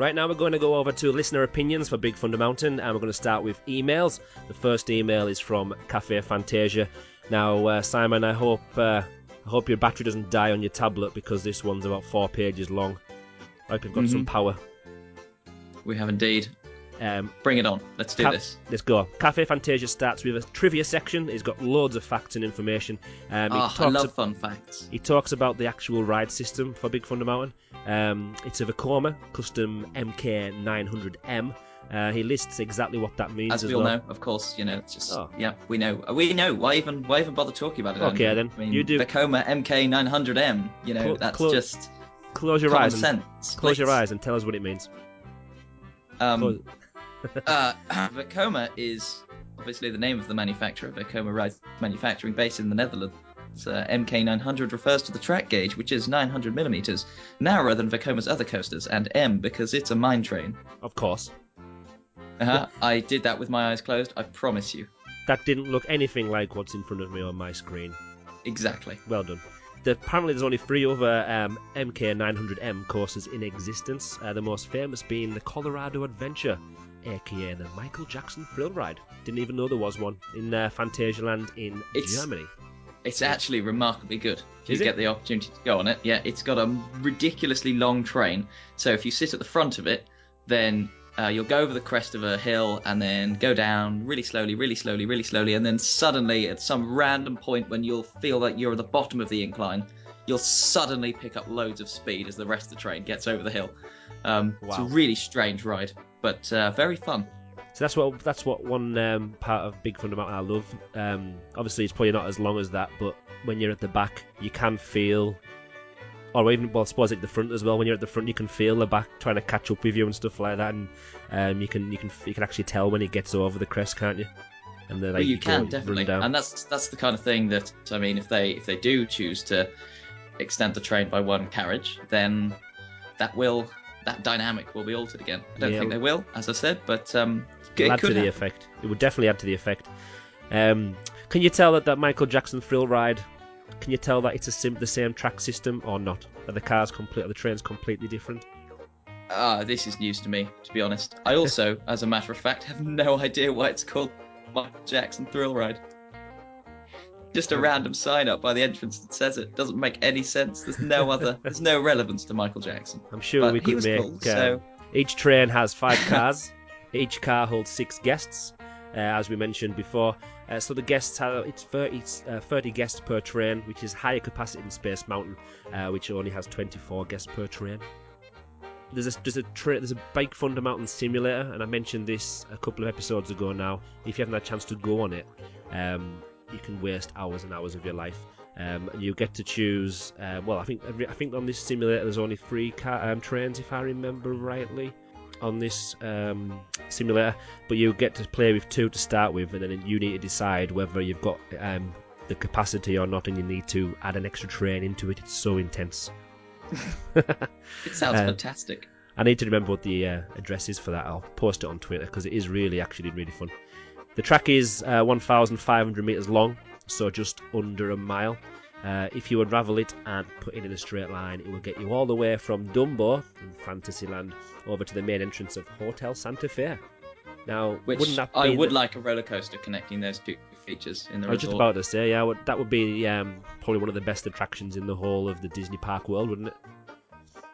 Right now, we're going to go over to listener opinions for Big Thunder Mountain, and we're going to start with emails. The first email is from Cafe Fantasia. Now, uh, Simon, I hope uh, I hope your battery doesn't die on your tablet because this one's about four pages long. I hope you've got some power. We have indeed. Um, Bring it on. Let's do Ca- this. Let's go. Cafe Fantasia starts with a trivia section. He's got loads of facts and information. Um, he, Ah, I talks love ab- fun facts. he talks about the actual ride system for Big Thunder Mountain. Um, it's a Vekoma custom MK900M. Uh, he lists exactly what that means As as we all well. know, of course, you know, it's just Oh. yeah, we know, we know. Why even, why even bother talking about it? Okay, Andrew? then. I mean, You do- Vekoma MK900M. You know, Clo- that's clo- just Close your eyes. And, sense. close your eyes and tell us what it means. Um, Close- uh, Vekoma is obviously the name of the manufacturer. Vekoma Rides Manufacturing, based in the Netherlands. Uh, MK900 refers to the track gauge, which is 900 millimeters, narrower than Vekoma's other coasters, and M because it's a mine train. Of course. Uh-huh. I did that with my eyes closed. I promise you. That didn't look anything like what's in front of me on my screen. Exactly. Well done. The, apparently, there's only three other um, MK900M courses in existence. Uh, the most famous being the Colorado Adventure, aka the Michael Jackson Thrill Ride. Didn't even know there was one in uh, Phantasialand in It's- Germany. It's actually remarkably good. If you it? get the opportunity to go on it, yeah, it's got a ridiculously long train. So if you sit at the front of it, then uh, you'll go over the crest of a hill and then go down really slowly, really slowly, really slowly, and then suddenly at some random point when you'll feel that you're at the bottom of the incline, you'll suddenly pick up loads of speed as the rest of the train gets over the hill. Um, It's a really strange ride, but uh, very fun. So that's what that's what one um, part of Big Thunder Mountain I love. Um, obviously, it's probably not as long as that, but when you're at the back, you can feel, or even well, I suppose at the front as well. When you're at the front, you can feel the back trying to catch up with you and stuff like that, and um, you can you can you can actually tell when it gets over the crest, can't you? And then Well, like, you can definitely, and that's that's the kind of thing that I mean. If they if they do choose to extend the train by one carriage, then that will that dynamic will be altered again. I don't Yeah. think they will, as I said, but um, it add to the happen. effect. It would definitely add to the effect. Um, can you tell that that Michael Jackson thrill ride? Can you tell that it's a sim- the same track system or not? Are the cars complete? Are the trains completely different? Ah, this is news to me, to be honest. I also, as a matter of fact, have no idea why it's called Michael Jackson Thrill Ride. Just a random sign up by the entrance that says it. Doesn't make any sense. There's no other. There's no relevance to Michael Jackson. I'm sure But we could make. cool, um, so- Each train has five cars. Each car holds six guests, uh, as we mentioned before. Uh, so the guests have it's 30, uh, 30 guests per train, which is higher capacity than Space Mountain, uh, which only has 24 guests per train. There's a there's a tra- there's a Big Thunder Mountain simulator, and I mentioned this a couple of episodes ago. Now, if you haven't had a chance to go on it, um, you can waste hours and hours of your life. Um, and you get to choose. Uh, well, I think every, I think on this simulator there's only three car, um, trains, if I remember rightly, on this um, simulator. But you get to play with two to start with, and then you need to decide whether you've got um, the capacity or not, and you need to add an extra train into it. It's so intense. It sounds Uh, fantastic. I need to remember what the uh, address is for that. I'll post it on Twitter because it is really actually really fun. The track is uh, 1,500 meters long, so just under a mile. Uh, if you unravel it and put it in a straight line, it will get you all the way from Dumbo in Fantasyland over to the main entrance of Hotel Santa Fe. Now, Which wouldn't that I would the- like a roller coaster connecting those two features in the I was just about to say, yeah, that would be um, probably one of the best attractions in the whole of the Disney Park world, wouldn't it?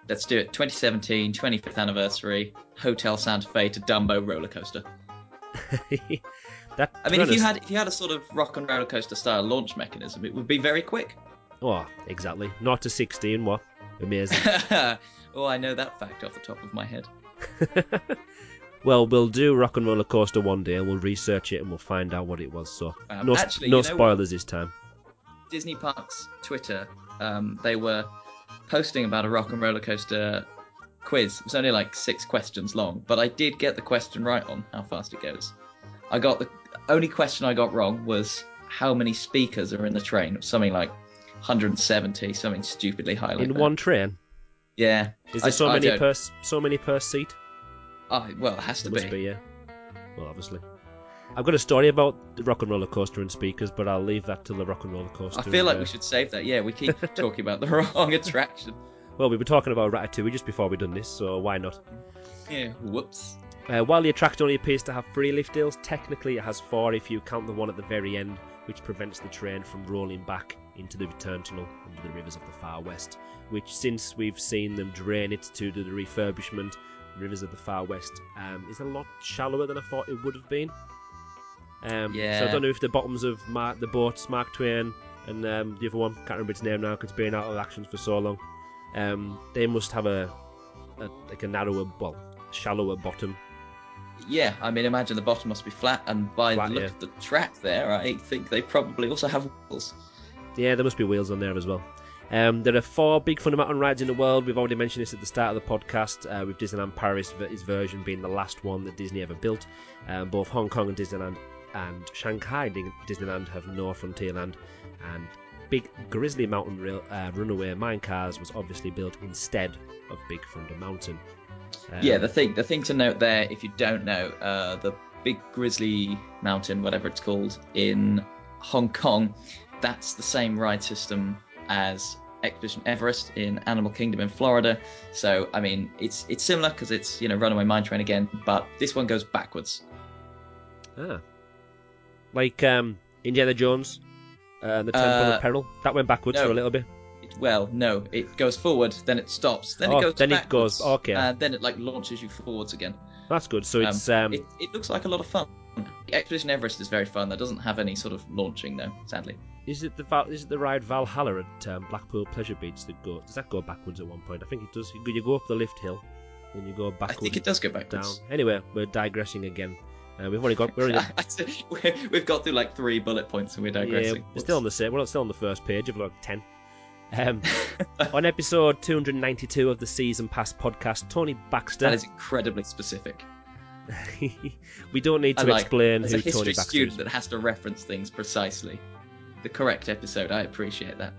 Let's do it. 2017, 25th anniversary, Hotel Santa Fe to Dumbo roller coaster. that, I mean, if you had if you had a sort of rock and roller coaster style launch mechanism, it would be very quick. Oh, exactly. Not to 16, what? Amazing. oh, I know that fact off the top of my head. well, we'll do Rock and Roller Coaster one day and we'll research it and we'll find out what it was. So, Um, no, actually, no spoilers this time. Disney Parks Twitter, um, they were posting about a rock and roller coaster quiz. It was only like six questions long, but I did get the question right on how fast it goes. I got the only question I got wrong was how many speakers are in the train. It something like 170, something stupidly high like In that. one train, Yeah. is there I- so I many don't- per so many per seat? Oh, well, it has to There must be. be, yeah. Well, obviously. I've got a story about the Rock and Roller Coaster and speakers, but I'll leave that to the Rock and Roller Coaster. I feel like uh, we should save that. Yeah, we keep talking about the wrong attraction. Well, we were talking about Ratatouille just before we done this, so why not? Yeah, whoops. Uh, while the attraction only appears to have three lift hills, technically it has four if you count the one at the very end, which prevents the train from rolling back into the return tunnel under the rivers of the far west. Which, since we've seen them drain it to do the refurbishment, rivers of the far west um, is a lot shallower than I thought it would have been. Um, So I don't know if the bottoms of Mark, the boats, Mark Twain, and um, the other one, can't remember its name now because it's been out of action for so long. Um, they must have a, a like a narrower, well, shallower bottom. Yeah, I mean, imagine the bottom must be flat, and by Flat, the look yeah. of the track there, I think they probably also have wheels. Yeah, there must be wheels on there as well. Um, there are four big Thunder Mountain rides in the world. We've already mentioned this at the start of the podcast, uh, with Disneyland Paris, its version being the last one that Disney ever built. Um, both Hong Kong and Disneyland and Shanghai Disneyland have no Frontierland, and Big Grizzly Mountain Rail, uh, Runaway Mine Cars was obviously built instead of Big Thunder Mountain. Um, Yeah, the thing the thing to note there, if you don't know, uh, the Big Grizzly Mountain, whatever it's called, in Hong Kong, that's the same ride system as Expedition Everest in Animal Kingdom in Florida. So I mean, it's it's similar because it's you know Runaway Mine Train again, but this one goes backwards. Ah. Like um, Indiana Jones, uh, the Temple Uh, of Peril. That went backwards no. for a little bit. It, well, no, it goes forward, then it stops, then Oh, it goes then it backwards, goes- okay. and then it like launches you forwards again. That's good. So Um, it's um, It, it looks like a lot of fun. Expedition Everest is very fun. That doesn't have any sort of launching though, sadly. Is it the Val- is it the ride Valhalla at um, Blackpool Pleasure Beach that go? Does that go backwards at one point? I think it does. You go, up the lift hill, then you go backwards. I think it does go down. Anyway, we're digressing again. Uh, we've only got we're only We've got through like three bullet points and we're digressing. yeah, we're still on the same. We're not still on the first page of like ten. Um, on episode 292 of the season pass podcast, Tony Baxter. that is incredibly specific. we don't need I to like explain As who a history Tony Baxter student is. that has to reference things precisely. The correct episode. I appreciate that.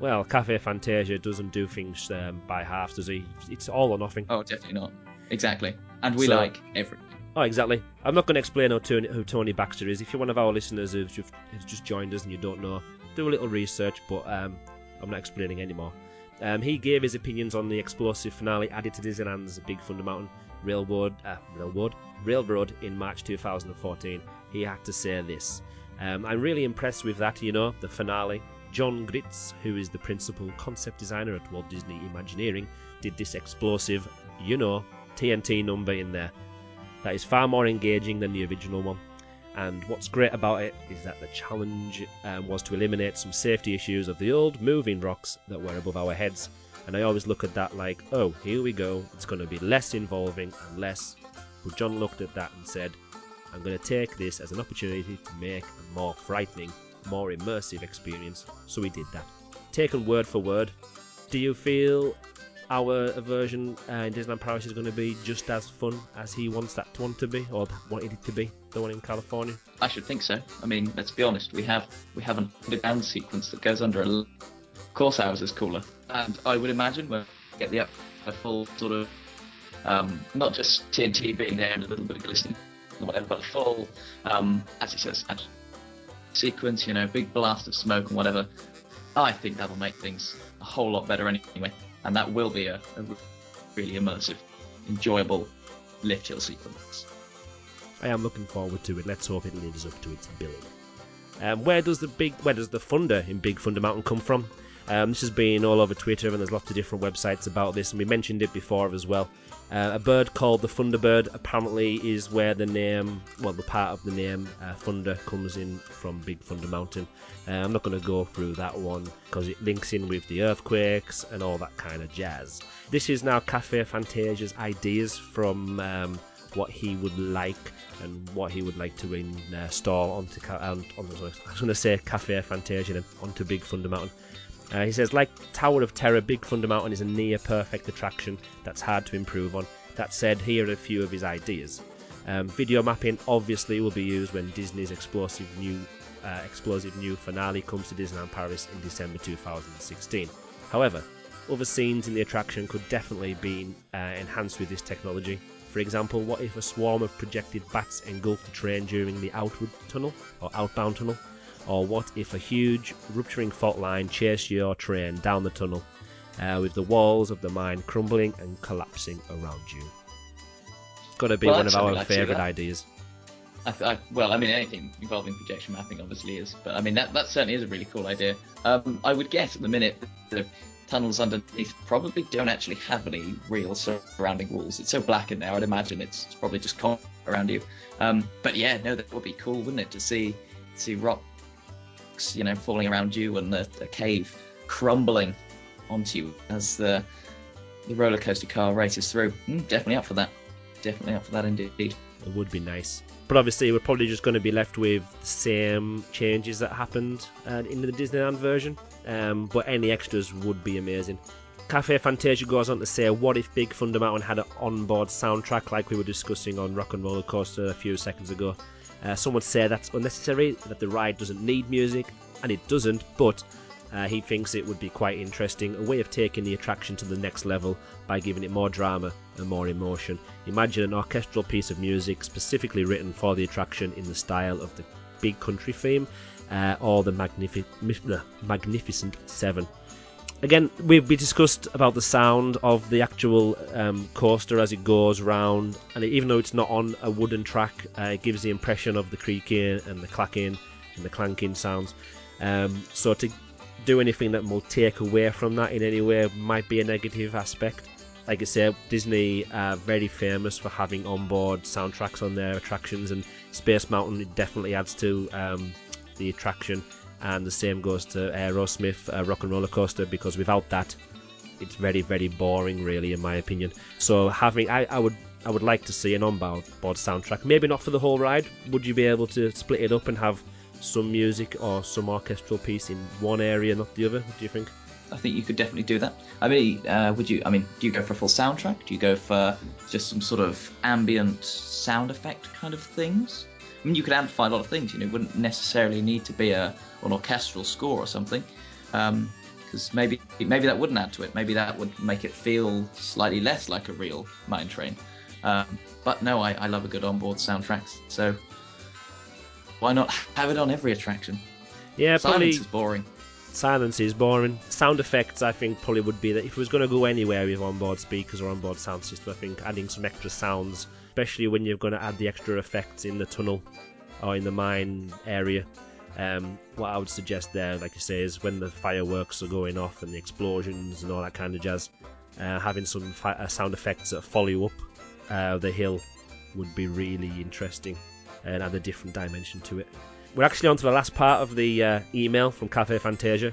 Well, Cafe Fantasia doesn't do things um, by halves, does he? It's all or nothing. Oh, definitely not. Exactly. And we So- like everything. Oh, exactly. I'm not going to explain who Tony, who Tony Baxter is. If you're one of our listeners who's just, who's just joined us and you don't know, do a little research, but um, I'm not explaining anymore. Um, he gave his opinions on the explosive finale added to Disneyland's Big Thunder Mountain Railroad, uh, Railroad, Railroad in March 2014. He had to say this. Um, I'm really impressed with that, you know, the finale. John Gritz, who is the principal concept designer at Walt Disney Imagineering, did this explosive, you know, TNT number in there. That is far more engaging than the original one. And what's great about it is that the challenge um, was to eliminate some safety issues of the old moving rocks that were above our heads. And I always look at that like, oh, here we go, it's going to be less involving and less. But John looked at that and said, I'm going to take this as an opportunity to make a more frightening, more immersive experience. So we did that. Taken word for word, do you feel our version uh, in Disneyland Paris is going to be just as fun as he wants that one to be, or wanted it to be, the one in California? I should think so. I mean, let's be honest. We have we have an underground sequence that goes under A, Of course, ours is cooler, and I would imagine we'll get the a full sort of um, not just TNT being there and a little bit of glistening, whatever, but a full, um, as it says, sequence. You know, big blast of smoke and whatever. I think that'll make things a whole lot better anyway, and that will be a, a really immersive, enjoyable lift hill sequence. I am looking forward to it. Let's hope it lives up to its billing. Um, where does the big, where does the thunder in Big Thunder Mountain come from? Um, this has been all over Twitter, and there's lots of different websites about this, and we mentioned it before as well. Uh, a bird called the Thunderbird apparently is where the name, well, the part of the name uh, Thunder comes in from Big Thunder Mountain. Uh, I'm not going to go through that one because it links in with the earthquakes and all that kind of jazz. This is now Cafe Fantasia's ideas from um, what he would like and what he would like to install onto, ca- on, I was going to say Cafe Fantasia then, onto Big Thunder Mountain. Uh, he says, like Tower of Terror, Big Thunder Mountain is a near perfect attraction that's hard to improve on. That said, here are a few of his ideas. Um, video mapping obviously will be used when Disney's explosive new uh, explosive new finale comes to Disneyland Paris in December 2016. However, other scenes in the attraction could definitely be uh, enhanced with this technology. For example, what if a swarm of projected bats engulfed the train during the outward tunnel or outbound tunnel? Or what if a huge rupturing fault line chased your train down the tunnel uh, with the walls of the mine crumbling and collapsing around you? got to be Well, one of our I'd favourite ideas. I, I, well, I mean, anything involving projection mapping obviously is, but I mean that that certainly is a really cool idea. Um, I would guess at the minute the tunnels underneath probably don't actually have any real surrounding walls. It's so black in there, I'd imagine it's, it's probably just concrete around you. Um, but yeah, no, that would be cool, wouldn't it, to see see rocks, you know, falling around you and the, the cave crumbling onto you as the the roller coaster car races through. Mm, definitely up for that. Definitely up for that indeed. It would be nice. But obviously, we're probably just going to be left with the same changes that happened uh, in the Disneyland version. Um, but any extras would be amazing. Cafe Fantasia goes on to say, what if Big Thunder Mountain had an onboard soundtrack like we were discussing on Rock and Roller Coaster a few seconds ago? Uh, some would say that's unnecessary, that the ride doesn't need music, and it doesn't, but uh, he thinks it would be quite interesting, a way of taking the attraction to the next level by giving it more drama and more emotion. Imagine an orchestral piece of music specifically written for the attraction in the style of the Big Country theme uh, or the Magnifi- Mif- uh, Magnificent Seven. Again, we we discussed about the sound of the actual um, coaster as it goes round, and even though it's not on a wooden track, uh, it gives the impression of the creaking and the clacking and the clanking sounds. Um, so to do anything that will take away from that in any way might be a negative aspect. Like I say, Disney are very famous for having onboard soundtracks on their attractions, and Space Mountain it definitely adds to um, the attraction. And the same goes to Aerosmith uh, Rock and Roller Coaster because without that, it's very very boring, really, in my opinion. So having, I, I would. I would like to see an onboard board soundtrack. Maybe not for the whole ride. Would you be able to split it up and have some music or some orchestral piece in one area, not the other? What do you think? I think you could definitely do that. I mean, uh, would you? I mean, do you go for a full soundtrack? Do you go for just some sort of ambient sound effect kind of things? Mean, you could amplify a lot of things. You know, it wouldn't necessarily need to be a an orchestral score or something, because maybe maybe that wouldn't add to it. Maybe that would make it feel slightly less like a real mine train. Um, but no, I, I love a good onboard soundtrack. So why not have it on every attraction? Yeah, probably Silence is boring. silence is boring. Sound effects, I think, probably would be that if it was going to go anywhere with onboard speakers or onboard sound system, I think adding some extra sounds, especially when you're going to add the extra effects in the tunnel or in the mine area. Um, what I would suggest there, like you say, is when the fireworks are going off and the explosions and all that kind of jazz, uh, having some fi- uh, sound effects that follow up uh, the hill would be really interesting and add a different dimension to it. We're actually on to the last part of the uh, email from Cafe Fantasia.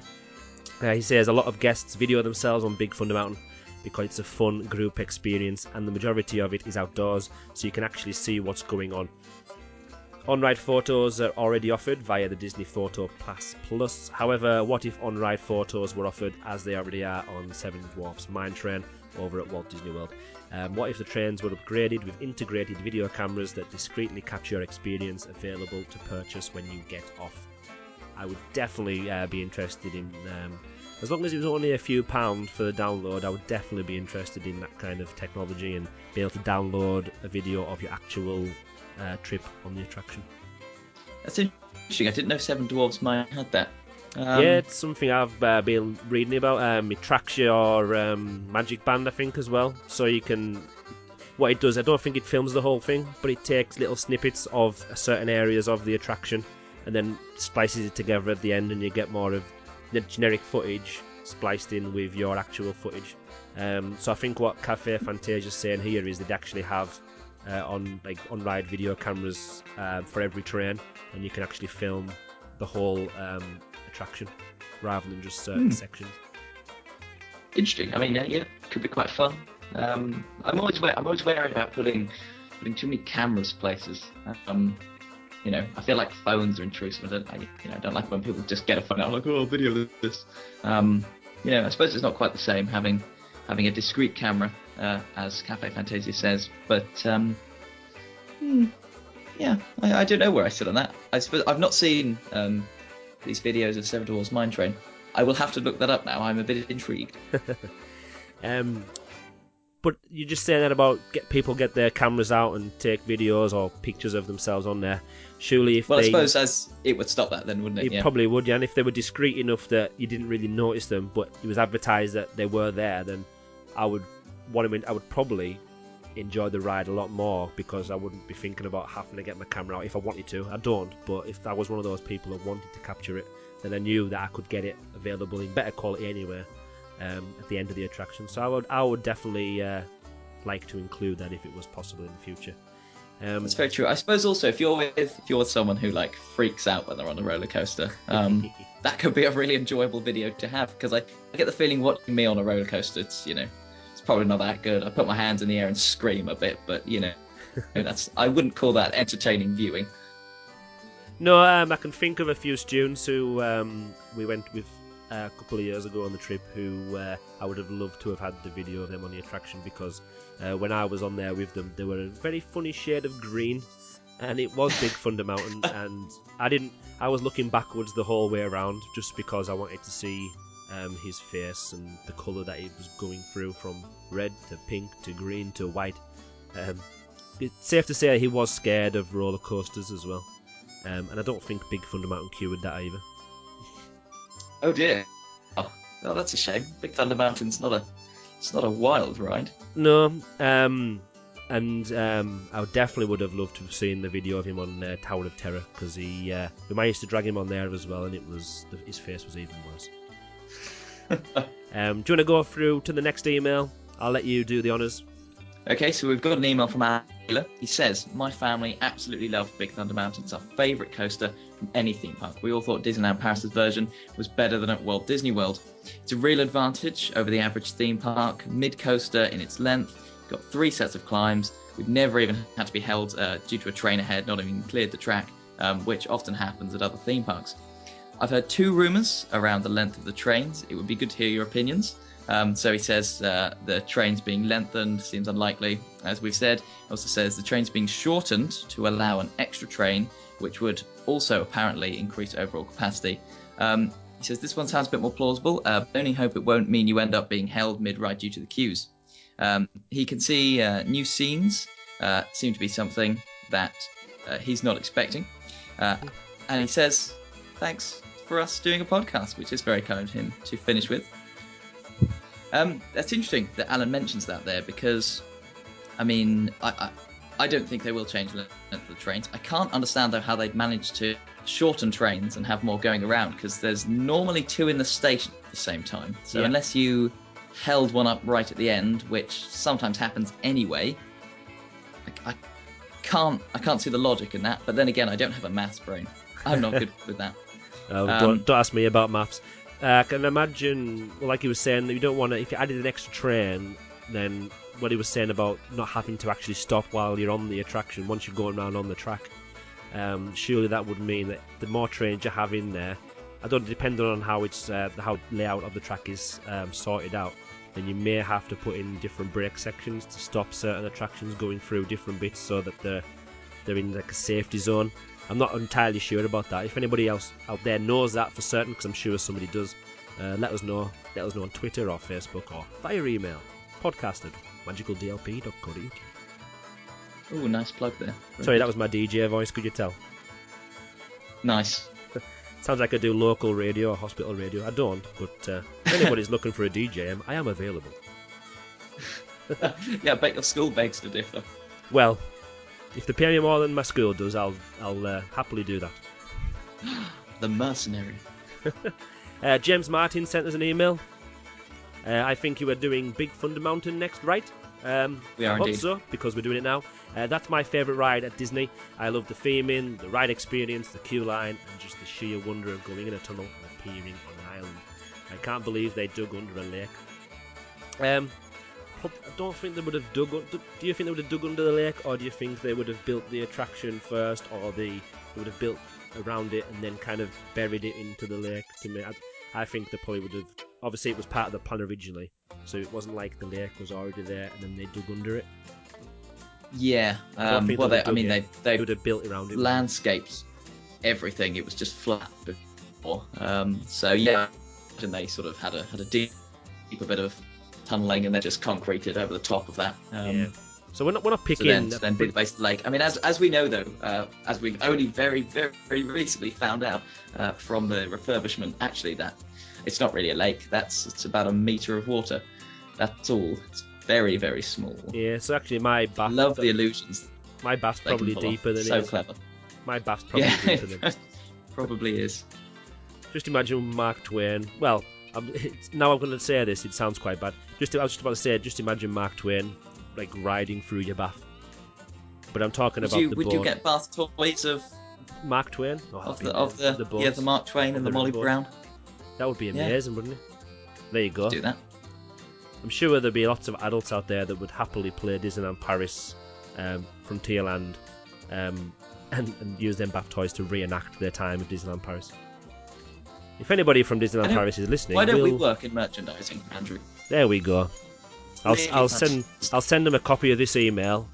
Uh, he says a lot of guests video themselves on Big Thunder Mountain because it's a fun group experience and the majority of it is outdoors so you can actually see what's going on. On-ride photos are already offered via the Disney Photo Pass Plus. However, what if on-ride photos were offered as they already are on Seven Dwarfs Mine Train over at Walt Disney World? Um, what if the trains were upgraded with integrated video cameras that discreetly capture your experience available to purchase when you get off? I would definitely uh, be interested in, um, as long as it was only a few pounds for the download, I would definitely be interested in that kind of technology and be able to download a video of your actual uh, trip on the attraction. That's interesting. I didn't know Seven Dwarfs Mine had that. Um, yeah, it's something I've uh, been reading about. Um, it tracks your um, Magic Band, I think, as well. So you can. What it does, I don't think it films the whole thing, but it takes little snippets of certain areas of the attraction and then splices it together at the end, and you get more of the generic footage spliced in with your actual footage. Um, so I think what Cafe Fantasia is saying here is they actually have uh, on like on ride video cameras uh, for every train, and you can actually film the whole um, attraction rather than just certain Hmm. sections. Interesting. I mean, yeah, yeah, could be quite fun. Um, I'm always wa- I'm always wary about putting putting too many cameras places. Um, you know, I feel like phones are intrusive. I don't, I, you know, I don't like when people just get a phone out like, oh, video this. Um, you know, I suppose it's not quite the same having having a discrete camera, uh, as Cafe Fantasia says. But um, hmm, yeah, I, I don't know where I sit on that. I suppose I've not seen um, these videos of Seven Dwarfs Mine Train. I will have to look that up now. I'm a bit intrigued. Um, but you're just say that about get people get their cameras out and take videos or pictures of themselves on there. Surely, if Well, they, I suppose as it would stop that then, wouldn't it? it yeah. probably would, yeah. And if they were discreet enough that you didn't really notice them, but it was advertised that they were there, then I would want to. I would probably enjoy the ride a lot more because I wouldn't be thinking about having to get my camera out if I wanted to. I don't, but if I was one of those people that wanted to capture it, then I knew that I could get it available in better quality anywhere um, at the end of the attraction. So I would, I would definitely uh, like to include that if it was possible in the future. Um, That's very true. I suppose also if you're with if you're with someone who like freaks out when they're on a roller coaster, um, that could be a really enjoyable video to have because I, I get the feeling watching me on a roller coaster, it's you know, it's probably not that good. I put my hands in the air and scream a bit, but you know, that's I wouldn't call that entertaining viewing. No, um, I can think of a few students who um, we went with a couple of years ago on the trip who uh, I would have loved to have had the video of them on the attraction because uh, when I was on there with them, they were a very funny shade of green, and it was Big Thunder Mountain. and I didn't. I was looking backwards the whole way around just because I wanted to see um, his face and the colour that he was going through from red to pink to green to white. Um, it's safe to say he was scared of roller coasters as well. Um, and I don't think Big Thunder Mountain cured that either. Oh dear. Oh, oh, that's a shame. Big Thunder Mountain's not a it's not a wild ride. No, um, and um, I definitely would have loved to have seen the video of him on uh, Tower of Terror because he uh, we managed to drag him on there as well, and it was his face was even worse. um, do you want to go through to the next email? I'll let you do the honours. Okay, so we've got an email from Taylor. He says, My family absolutely loved Big Thunder Mountain. It's our favourite coaster from any theme park. We all thought Disneyland Paris's version was better than at Walt Disney World. It's a real advantage over the average theme park, mid coaster in its length, got three sets of climbs. We've never even had to be held uh, due to a train ahead, not even cleared the track, um, which often happens at other theme parks. I've heard two rumours around the length of the trains. It would be good to hear your opinions. Um, so he says uh, the trains being lengthened seems unlikely, as we've said. He also says the trains being shortened to allow an extra train, which would also apparently increase overall capacity. Um, he says this one sounds a bit more plausible, uh, but only hope it won't mean you end up being held mid-ride due to the queues. Um, he can see uh, new scenes uh, seem to be something that uh, he's not expecting, uh, and he says thanks for us doing a podcast, which is very kind of him to finish with. Um, that's interesting that Alan mentions that there because, I mean, I, I, I don't think they will change the length of the trains. I can't understand though how they'd manage to shorten trains and have more going around because there's normally two in the station at the same time. So Yeah. unless you held one up right at the end, which sometimes happens anyway, I, I can't I can't see the logic in that. But then again, I don't have a maths brain. I'm not good with that. Uh, Um, don't, don't ask me about maths. Uh, I can imagine, well, like he was saying, that you don't want to. If you added an extra train, then what he was saying about not having to actually stop while you're on the attraction once you're going around on the track. Um, surely that would mean that the more trains you have in there, I don't depending on how it's uh, how layout of the track is um, sorted out, then you may have to put in different brake sections to stop certain attractions going through different bits so that they're they're in like a safety zone. I'm not entirely sure about that. If anybody else out there knows that for certain, because I'm sure somebody does, uh, let us know. Let us know on Twitter or Facebook or via email. Podcast at magicaldlp.co.uk. Ooh, nice plug there. Sorry, that was my DJ voice. Could you tell? nice. Sounds like I do local radio or hospital radio. I don't, but uh, if anybody's looking for a DJ, I'm- I am available. yeah, I bet your school begs to differ. Well, if they pay me more than my school does, I'll I'll uh, happily do that. The mercenary. Uh, James Martin sent us an email. Uh, I think you were doing Big Thunder Mountain next, right? Um, We are I hope indeed. so because we're doing it now. Uh, that's my favourite ride at Disney. I love the theming, the ride experience, the queue line, and just the sheer wonder of going in a tunnel and appearing on an island. I can't believe they dug under a lake. Um, prob- I don't think they would have dug. Do do you think they would have dug under the lake, or do you think they would have built the attraction first, or the they would have built around it and then kind of buried it into the lake? To me, I, I think they probably would have. Obviously, it was part of the plan originally, so it wasn't like the lake was already there and then they dug under it. Yeah. Um, well, they I mean, they They would have built around it. landscapes everything. It was just flat before. Um, so yeah, and they sort of had a had a deep, deeper bit of tunneling, and then just concreted over the top of that. Um, yeah. So we're not we're not So picking. then, to then the base of the lake. I mean, as as we know though, uh, as we've only very very very recently found out uh, from the refurbishment, actually that it's not really a lake. That's it's about a meter of water. That's all. It's very very small. Yeah, so actually my bath. Love the illusions. My bath's probably pull off. deeper than so his. clever. My bath's probably deeper than. Yeah, probably is. Just imagine Mark Twain. Well, I'm, it's, now I'm going to say this. It sounds quite bad. Just I was just about to say, just imagine Mark Twain like riding through your bath. But I'm talking Would about you the would you get bath toys of Mark Twain Oh, of the of the, amazing. yeah the Mark Twain and the the Molly. Brown? That would be Yeah. amazing, wouldn't it? There you go. Do that. I'm sure there'd be lots of adults out there that would happily play Disneyland Paris um, Frontierland um, and, and use them bath toys to reenact their time at Disneyland Paris. If anybody from Disneyland Paris is listening, Why don't we we'll- work in merchandising, Andrew? There we go. I'll, Really I'll send I'll send them a copy of this email,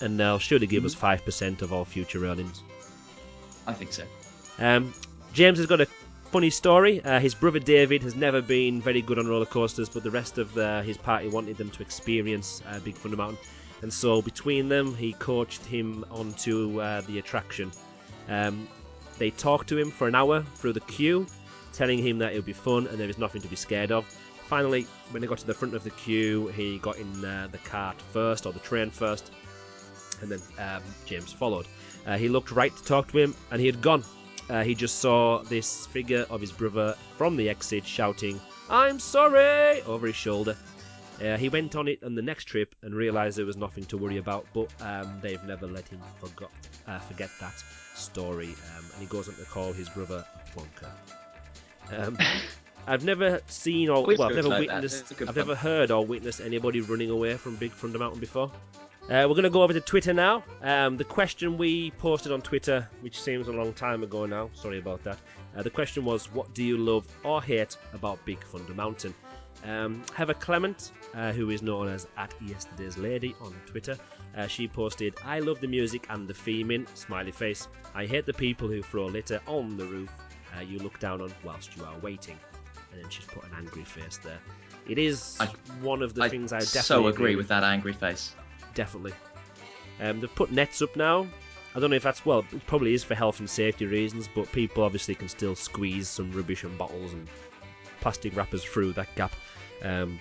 and they'll surely give Mm-hmm. us five percent of all future earnings. I think so. Um, James has got a funny story. Uh, his brother David has never been very good on roller coasters, but the rest of uh, his party wanted them to experience uh, Big Thunder Mountain, and so between them, he coached him onto uh, the attraction. Um, they talked to him for an hour through the queue, telling him that it would be fun and there is nothing to be scared of. Finally, when they got to the front of the queue, he got in uh, the cart first, or the train first, and then um, James followed. Uh, he looked right to talk to him, and he had gone. Uh, he just saw this figure of his brother from the exit shouting, I'm sorry, over his shoulder. Uh, he went on it on the next trip and realised there was nothing to worry about, but um, they've never let him forgot, uh, forget that story. Um, and he goes on to call his brother Plonker. Um, I've never seen or well, I've never like witnessed, It's a good I've fun. never heard or witnessed anybody running away from Big Thunder Mountain before. Uh, we're going to go over to Twitter now. Um, the question we posted on Twitter, which seems a long time ago now, sorry about that. Uh, the question was, what do you love or hate about Big Thunder Mountain? Um, Heather Clement, uh, who is known as at Yesterday's Lady on Twitter, uh, she posted, I love the music and the theming, smiley face. I hate the people who throw litter on the roof uh, you look down on whilst you are waiting. And then she's put an angry face there. It is I- one of the I things I definitely so agree with that angry face. definitely. Um, they've put nets up now. I don't know if that's well. It probably is for health and safety reasons, but people obviously can still squeeze some rubbish and bottles and plastic wrappers through that gap. Um,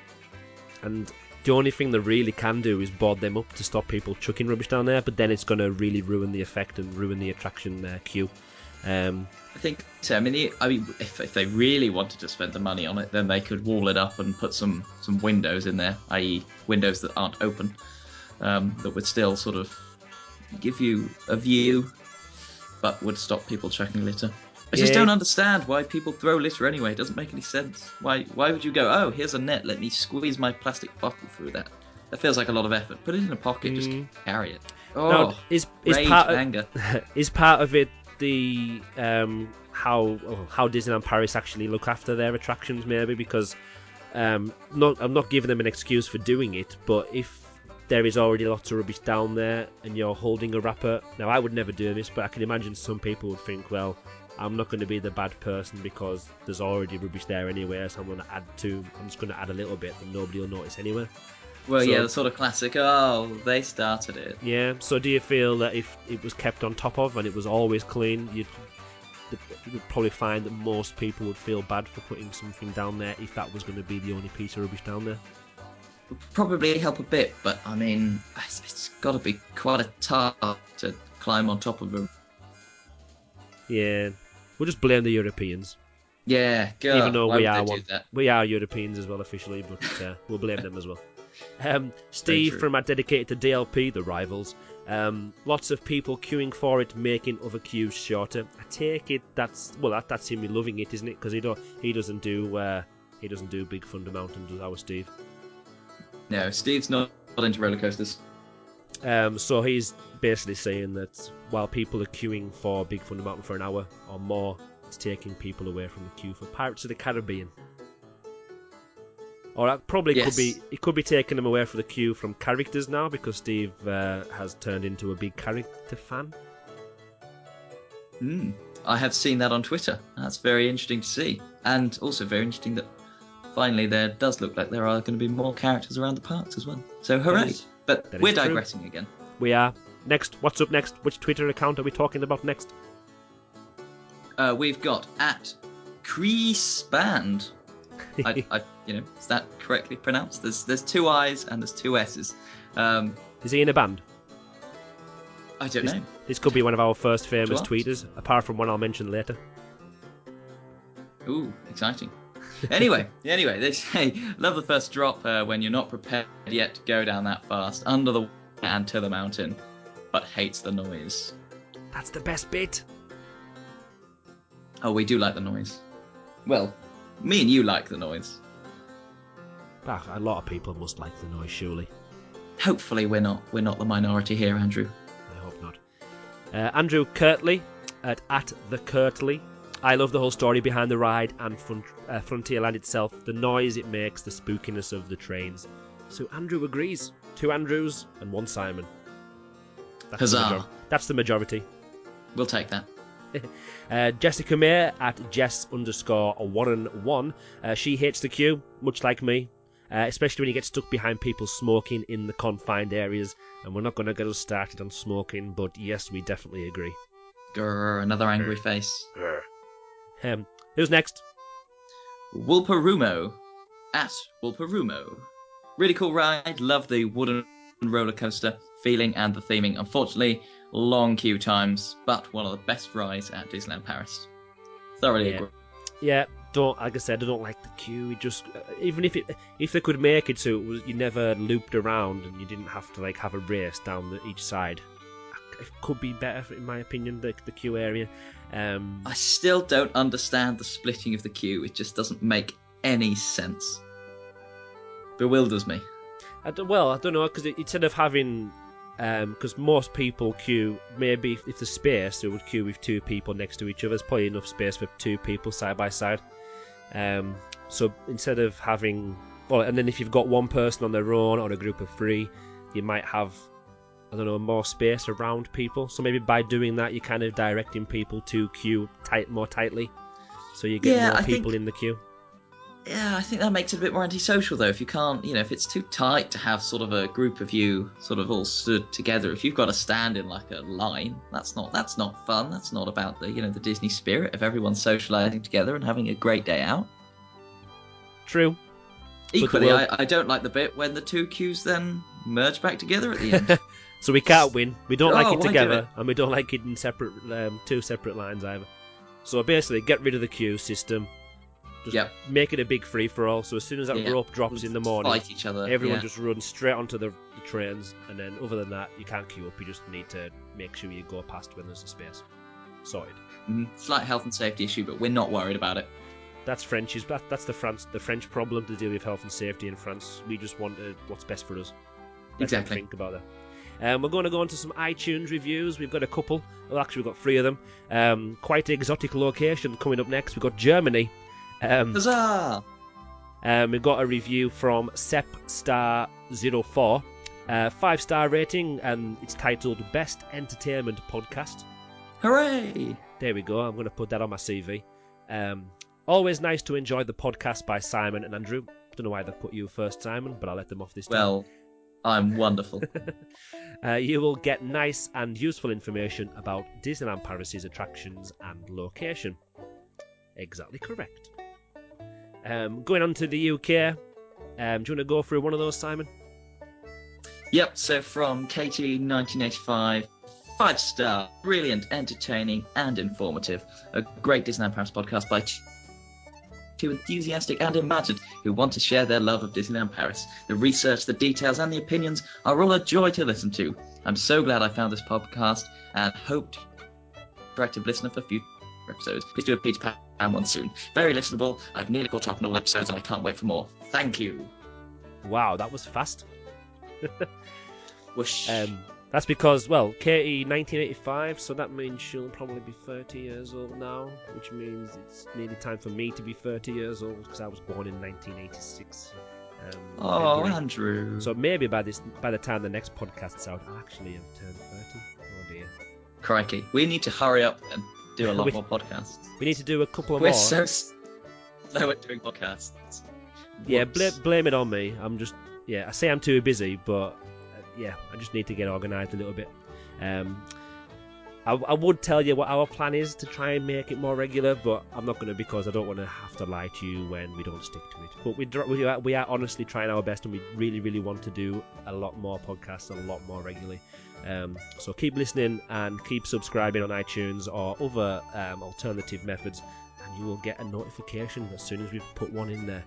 and the only thing they really can do is board them up to stop people chucking rubbish down there. But then it's going to really ruin the effect and ruin the attraction uh, queue. Um, I think so. I mean, I mean, if, if they really wanted to spend the money on it, then they could wall it up and put some some windows in there, i.e., windows that aren't open, um, that would still sort of give you a view, but would stop people chucking litter. I just Yeah. don't understand why people throw litter anyway. It doesn't make any sense. Why why would you go? Oh, here's a net. Let me squeeze my plastic bottle through that. That feels like a lot of effort. Put it in a pocket. Just Mm. carry it. Oh, now, is is rage, part of, anger. is part of it the um, how oh, how Disneyland Paris actually look after their attractions maybe because um, not I'm not giving them an excuse for doing it but if there is already lots of rubbish down there and you're holding a wrapper now I would never do this but I can imagine some people would think well I'm not going to be the bad person because there's already rubbish there anyway so I'm going to add to I'm just going to add a little bit and nobody will notice anyway Well, So- yeah, the sort of classic. Oh, they started it. Yeah. So do you feel that if it was kept on top of and it was always clean, you'd you would probably find that most people would feel bad for putting something down there if that was going to be the only piece of rubbish down there. probably help a bit, but I mean, it's, it's got to be quite a task to climb on top of a. Yeah. We'll just blame the Europeans. Yeah, God, Even though why we are one. We are Europeans as well officially, but uh, we'll blame them as well. Um, Steve from our dedicated to DLP, the rivals. Um, lots of people queuing for it, making other queues shorter. I take it that's well, that, that's him loving it, isn't it? Because he don't he doesn't do uh, he doesn't do Big Thunder Mountain, does our Steve? No, Steve's not not into roller coasters. Um, so he's basically saying that while people are queuing for Big Thunder Mountain for an hour or more, it's taking people away from the queue for Pirates of the Caribbean. Or that probably could be it could be taking them away from the queue from characters now because Steve uh, has turned into a big character fan. Hmm. I have seen that on Twitter. That's very interesting to see, and also very interesting that finally there does look like there are going to be more characters around the parks as well. So hooray! is- but that we're is true. digressing again. We are next. What's up next? Which Twitter account are we talking about next? Uh, we've got at Crease Band. I, I, you know, is that correctly pronounced? There's there's two I's and there's two S's. Um, Is he in a band? I don't This, know. this could be one of our first famous tweeters, apart from one I'll mention later. Ooh, exciting. Anyway, anyway, they say love the first drop uh, when you're not prepared yet to go down that fast under the water and to the mountain, but hates the noise. That's the best bit. Oh, we do like the noise. Well, me and you like the noise. Ah, a lot of people must like the noise, surely. Hopefully, we're not we're not the minority here, Andrew. I hope not. Uh, Andrew Kirtley at, at the Kirtley. I love the whole story behind the ride and front, uh, Frontierland itself, the noise it makes, the spookiness of the trains. So Andrew agrees. Two Andrews and one Simon. That's Huzzah. The major- that's the majority. We'll take that. Uh, Jessica May at Jess underscore one and one. Uh, she hates the queue, much like me, uh, especially when you get stuck behind people smoking in the confined areas. And we're not going to get us started on smoking, but yes, we definitely agree. Grr, another angry face. Um, who's next? Wolperumo. At Wolperumo. Really cool ride. Love the wooden roller coaster feeling and the theming. Unfortunately, long queue times, but one of the best rides at Disneyland Paris. Thoroughly Yeah. agree. Yeah, don't like I said, I don't like the queue. It just uh, even if it if they could make it so it was you never looped around and you didn't have to like have a race down the, each side. It could be better in my opinion. The the queue area. Um, I still don't understand the splitting of the queue. It just doesn't make any sense. Bewilders me. I well, I don't know because instead of having, because most people queue, maybe if, if there's space, they would queue with two people next to each other. There's probably enough space for two people side by side. Um, so instead of having, well, and then if you've got one person on their own or a group of three, you might have, I don't know, more space around people. So maybe by doing that, you're kind of directing people to queue tight more tightly, so you get Yeah, more I think- people in the queue. Yeah, I think that makes it a bit more antisocial though. If you can't, you know, if it's too tight to have sort of a group of you sort of all stood together, if you've got to stand in like a line, that's not that's not fun. That's not about the you know the Disney spirit of everyone socializing together and having a great day out. True. Equally, I, I don't like the bit when the two queues then merge back together at the end. So we can't win. We don't like Oh, it together, and we don't like it in separate, um, two separate lines either. So basically, get rid of the queue system. Just Yep. make it a big free for all. So as soon as that Yeah. rope drops in the morning, Fight each other. everyone yeah. just runs straight onto the, the trains, and then other than that, you can't queue up. You just need to make sure you go past when there's a space. Sorted. Mhm. Slight health and safety issue, but we're not worried about it. That's French. That, that's the France the French problem to deal with health and safety in France. We just want uh, what's best for us. Let's not Exactly. Think about that. Um, we're going to go on to some iTunes reviews. We've got a couple. Well, actually, we've got three of them. Um, quite exotic location coming up next. We've got Germany. Um, Huzzah! um, we've got a review from SepStar04. Uh, five star rating, and it's titled Best Entertainment Podcast. Hooray! There we go. I'm going to put that on my CV. Um, always nice to enjoy the podcast by Simon and Andrew. Don't know why they put you first, Simon, but I'll let them off this time. Well, I'm wonderful. Uh, you will get nice and useful information about Disneyland Paris's attractions and location. Exactly correct. Um, going on to the UK, um, do you want to go through one of those, Simon? Yep, so from KT 1985, five star, brilliant, entertaining, and informative. A great Disneyland Paris podcast by t- two enthusiastic and imagined who want to share their love of Disneyland Paris. The research, the details, and the opinions are all a joy to listen to. I'm so glad I found this podcast and hope to active listener for future episodes. Please do a Peter Pan one soon. Very listenable. I've nearly caught up on all episodes and I can't wait for more. Thank you. Wow, that was fast. Whoosh. Um, that's because, well, Katie 1985, so that means she'll probably be 30 years old now, which means it's nearly time for me to be 30 years old because I was born in 1986. Um, oh, February. Andrew. So maybe by this, by the time the next podcast's out, I'll actually have turned 30. Oh dear. Crikey. We need to hurry up and do a lot We- more podcasts. We need to do a couple of We're more. so slow at doing podcasts. yeah, bl- blame it on me. I'm just, yeah, I say I'm too busy, but yeah, I just need to get organised a little bit. Um, I, I would tell you what our plan is to try and make it more regular, but I'm not going to because I don't want to have to lie to you when we don't stick to it. But we we are, we are honestly trying our best, and we really really want to do a lot more podcasts a lot more regularly. Um, so keep listening and keep subscribing on iTunes or other um, alternative methods, and you will get a notification as soon as we put one in there.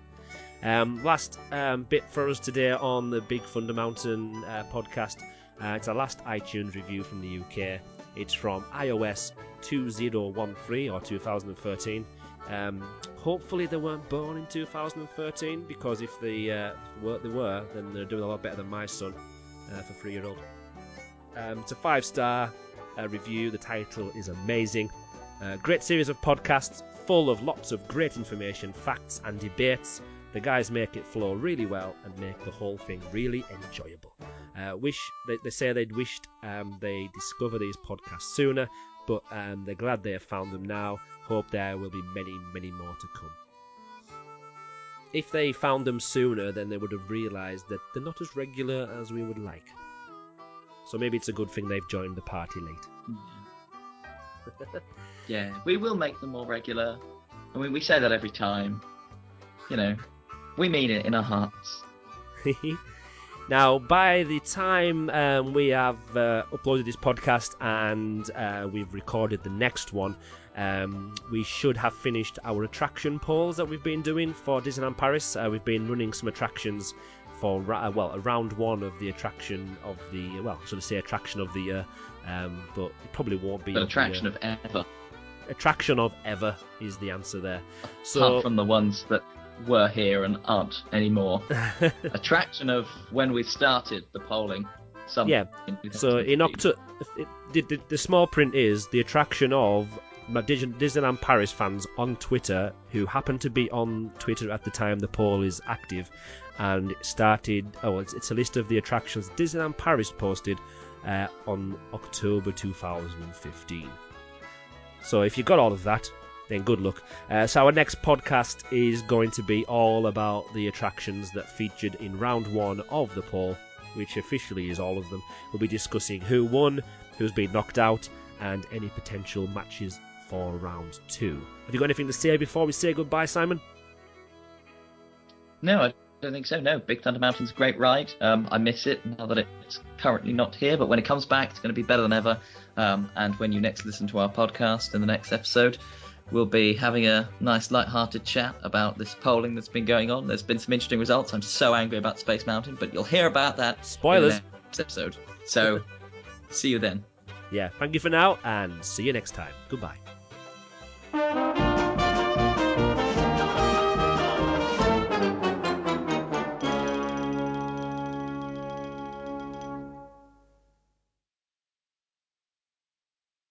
Um, last um, bit for us today on the Big Thunder Mountain uh, podcast. Uh, it's our last iTunes review from the UK. It's from iOS 2013 or 2013. Um, hopefully they weren't born in 2013 because if they, uh, were, they were, then they're doing a lot better than my son uh, for three year old. Um, it's a five star uh, review. The title is amazing. Uh, great series of podcasts full of lots of great information, facts, and debates. The guys make it flow really well and make the whole thing really enjoyable. Uh, wish they, they say they'd wished um, they discover these podcasts sooner, but um, they're glad they have found them now. Hope there will be many, many more to come. If they found them sooner, then they would have realised that they're not as regular as we would like. So maybe it's a good thing they've joined the party late. Yeah, we will make them more regular. I mean, we say that every time. You know, we mean it in our hearts. now, by the time um, we have uh, uploaded this podcast and uh, we've recorded the next one, um, we should have finished our attraction polls that we've been doing for Disneyland Paris. Uh, we've been running some attractions for ra- uh, well, a round one of the attraction of the well, sort of say attraction of the year? Um, but it probably won't be An of the attraction of ever, attraction of ever is the answer there. apart So from the ones that were here and aren't anymore. attraction of when we started the polling. Some Yeah, So in October, the, the, the small print is the attraction of Disneyland Paris fans on Twitter who happen to be on Twitter at the time the poll is active, and it started. Oh, it's, it's a list of the attractions Disneyland Paris posted uh, on October 2015. So if you got all of that, then good luck. Uh, so our next podcast is going to be all about the attractions that featured in round one of the poll, which officially is all of them. We'll be discussing who won, who's been knocked out, and any potential matches for round two. Have you got anything to say before we say goodbye, Simon? No, I don't think so. No, Big Thunder Mountain's a great ride. Um, I miss it now that it's currently not here, but when it comes back, it's going to be better than ever. Um, and when you next listen to our podcast in the next episode, we'll be having a nice light-hearted chat about this polling that's been going on. There's been some interesting results. I'm so angry about Space Mountain, but you'll hear about that Spoilers. in the next episode. So, see you then. Yeah, thank you for now, and see you next time. Goodbye.